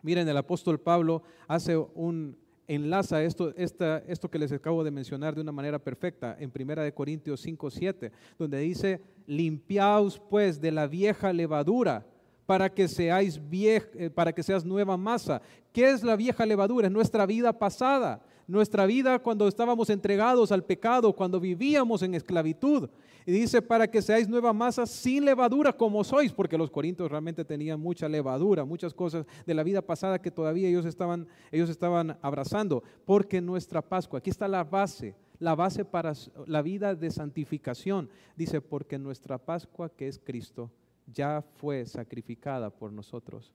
Miren, el apóstol Pablo hace un, enlaza esto, esto que les acabo de mencionar de una manera perfecta en 1 Corintios 5, 7, donde dice, limpiaos pues de la vieja levadura para que seáis eh, para que seas nueva masa. ¿Qué es la vieja levadura? Es nuestra vida pasada, nuestra vida cuando estábamos entregados al pecado, cuando vivíamos en esclavitud. Y dice, para que seáis nueva masa sin levadura como sois, porque los corintios realmente tenían mucha levadura, muchas cosas de la vida pasada que todavía ellos estaban, ellos estaban abrazando, porque nuestra Pascua, aquí está la base, la base para la vida de santificación. Dice, porque nuestra Pascua, que es Cristo, ya fue sacrificada por nosotros.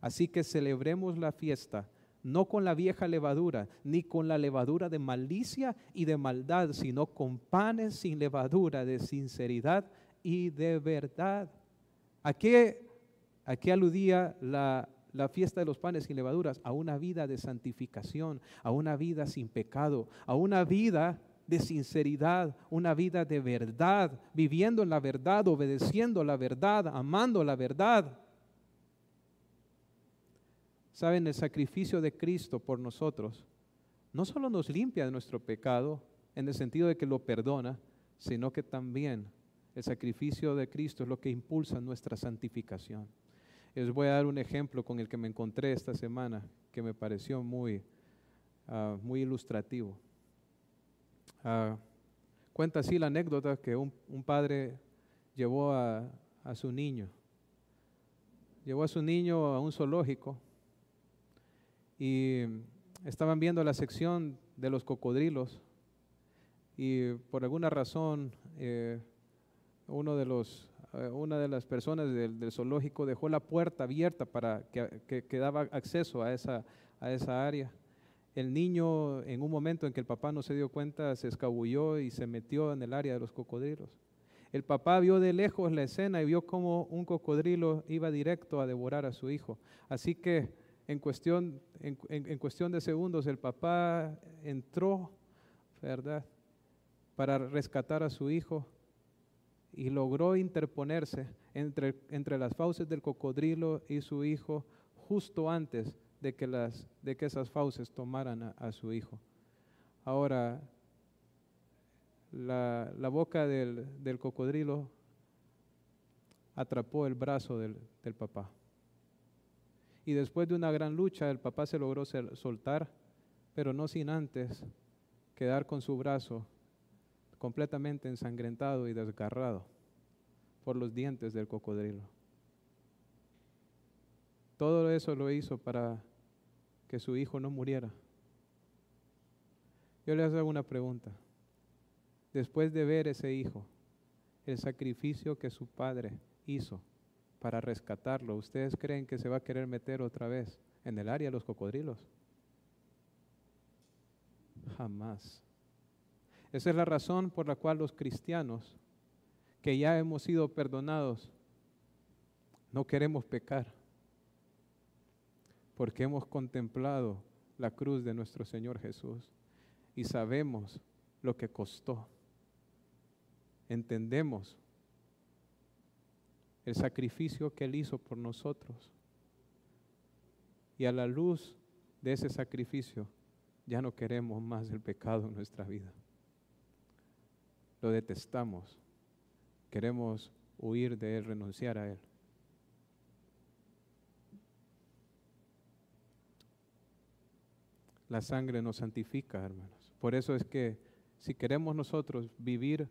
Así que celebremos la fiesta no con la vieja levadura, ni con la levadura de malicia y de maldad, sino con panes sin levadura de sinceridad y de verdad. ¿A qué, aludía la, la fiesta de los panes sin levaduras? A una vida de santificación, a una vida sin pecado, a una vida de sinceridad, una vida de verdad, viviendo en la verdad, obedeciendo la verdad, amando la verdad. Saben, el sacrificio de Cristo por nosotros no solo nos limpia de nuestro pecado en el sentido de que lo perdona, sino que también el sacrificio de Cristo es lo que impulsa nuestra santificación. Les voy a dar un ejemplo con el que me encontré esta semana que me pareció muy, ah, muy ilustrativo. Ah, cuenta así la anécdota que un, padre llevó a, a su niño. Llevó a su niño a un zoológico y estaban viendo la sección de los cocodrilos y por alguna razón eh, uno de los, eh, una de las personas del, zoológico dejó la puerta abierta para que, que, daba acceso a esa, a esa área. El niño, en un momento en que el papá no se dio cuenta, se escabulló y se metió en el área de los cocodrilos. El papá vio de lejos la escena y vio cómo un cocodrilo iba directo a devorar a su hijo. Así que en cuestión, en, cuestión de segundos el papá entró, ¿verdad?, para rescatar a su hijo y logró interponerse entre, entre las fauces del cocodrilo y su hijo justo antes de que, las, de que esas fauces tomaran a, su hijo. Ahora, la, boca del, cocodrilo atrapó el brazo del, del, papá. Y después de una gran lucha, el papá se logró soltar, pero no sin antes quedar con su brazo completamente ensangrentado y desgarrado por los dientes del cocodrilo. Todo eso lo hizo para que su hijo no muriera. Yo les hago una pregunta. Después de ver ese hijo, el sacrificio que su padre hizo para rescatarlo, ¿ustedes creen que se va a querer meter otra vez en el área de los cocodrilos? Jamás. Esa es la razón por la cual los cristianos, que ya hemos sido perdonados, no queremos pecar porque hemos contemplado la cruz de nuestro Señor Jesús y sabemos lo que costó. Entendemos el sacrificio que Él hizo por nosotros. Y a la luz de ese sacrificio ya no queremos más el pecado en nuestra vida. Lo detestamos. Queremos huir de Él, renunciar a Él. La sangre nos santifica, hermanos. Por eso es que si queremos nosotros vivir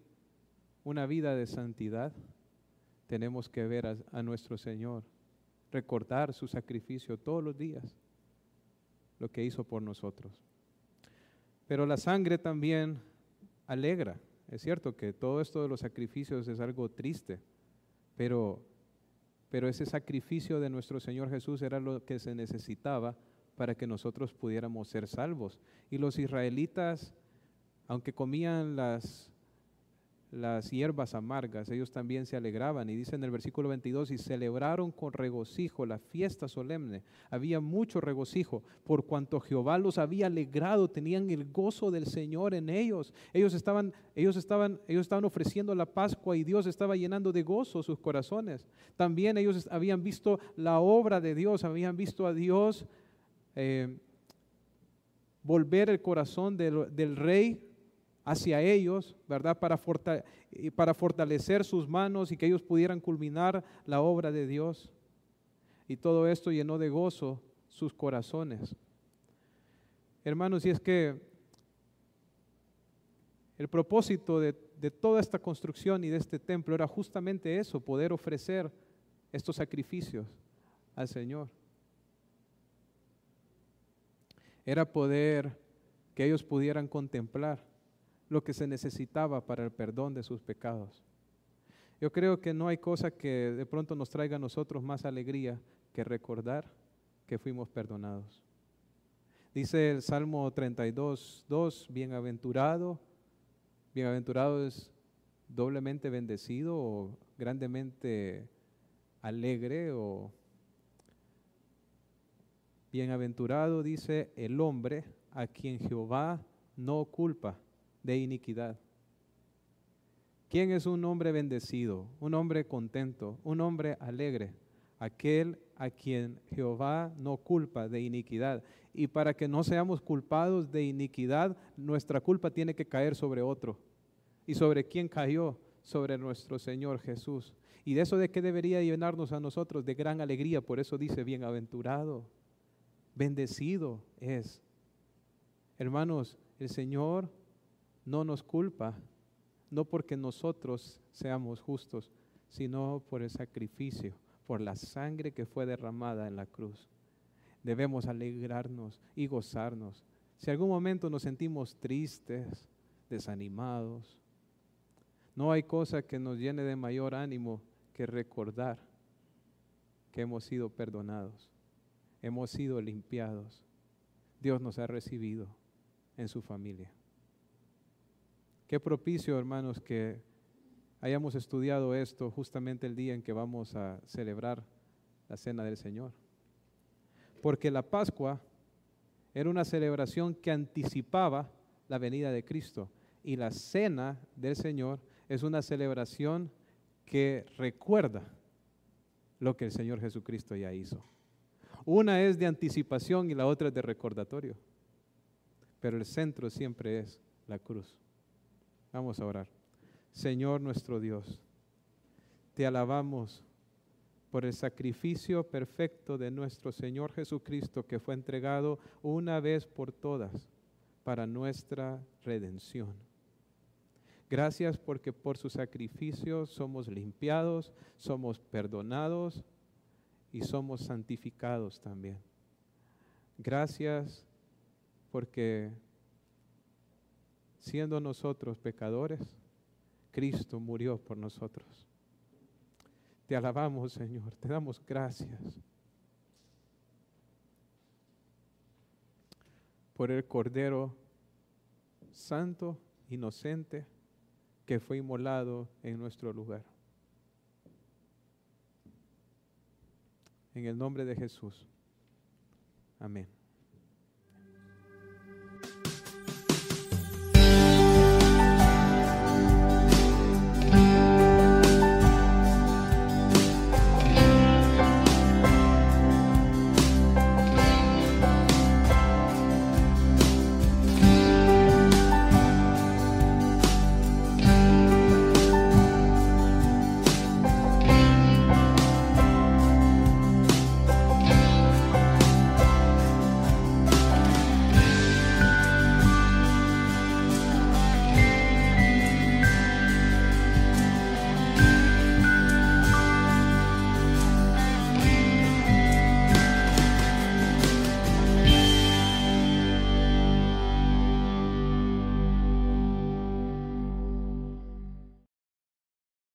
una vida de santidad, tenemos que ver a, nuestro Señor, recordar su sacrificio todos los días, lo que hizo por nosotros. Pero la sangre también alegra. Es cierto que todo esto de los sacrificios es algo triste, pero, pero ese sacrificio de nuestro Señor Jesús era lo que se necesitaba para que nosotros pudiéramos ser salvos. Y los israelitas, aunque comían las, las hierbas amargas, ellos también se alegraban. Y dice en el versículo 22, y celebraron con regocijo la fiesta solemne. Había mucho regocijo, por cuanto Jehová los había alegrado, tenían el gozo del Señor en ellos. Ellos estaban, ellos estaban, ellos estaban ofreciendo la Pascua y Dios estaba llenando de gozo sus corazones. También ellos habían visto la obra de Dios, habían visto a Dios eh, volver el corazón del, rey hacia ellos, ¿verdad? Para, para fortalecer sus manos y que ellos pudieran culminar la obra de Dios. Y todo esto llenó de gozo sus corazones. Hermanos, y es que el propósito de, de, toda esta construcción y de este templo era justamente eso, poder ofrecer estos sacrificios al Señor era poder que ellos pudieran contemplar lo que se necesitaba para el perdón de sus pecados. Yo creo que no hay cosa que de pronto nos traiga a nosotros más alegría que recordar que fuimos perdonados. Dice el Salmo 32, 2, bienaventurado, bienaventurado es doblemente bendecido o grandemente alegre o Bienaventurado dice el hombre a quien Jehová no culpa de iniquidad. ¿Quién es un hombre bendecido, un hombre contento, un hombre alegre? Aquel a quien Jehová no culpa de iniquidad. Y para que no seamos culpados de iniquidad, nuestra culpa tiene que caer sobre otro. ¿Y sobre quién cayó? Sobre nuestro Señor Jesús. Y de eso de qué debería llenarnos a nosotros de gran alegría. Por eso dice, bienaventurado bendecido es. Hermanos, el Señor no nos culpa, no porque nosotros seamos justos, sino por el sacrificio, por la sangre que fue derramada en la cruz. Debemos alegrarnos y gozarnos. Si algún momento nos sentimos tristes, desanimados, no hay cosa que nos llene de mayor ánimo que recordar que hemos sido perdonados hemos sido limpiados. Dios nos ha recibido en su familia. Qué propicio, hermanos, que hayamos estudiado esto justamente el día en que vamos a celebrar la cena del Señor. Porque la Pascua era una celebración que anticipaba la venida de Cristo y la cena del Señor es una celebración que recuerda lo que el Señor Jesucristo ya hizo. Una es de anticipación y la otra es de recordatorio. Pero el centro siempre es la cruz. Vamos a orar. Señor nuestro Dios, te alabamos por el sacrificio perfecto de nuestro Señor Jesucristo que fue entregado una vez por todas para nuestra redención. Gracias porque por su sacrificio somos limpiados, somos perdonados y somos santificados también. Gracias porque siendo nosotros pecadores, Cristo murió por nosotros. Te alabamos, Señor, te damos gracias por el Cordero Santo, inocente, que fue inmolado en nuestro lugar. En el nombre de Jesús. Amén.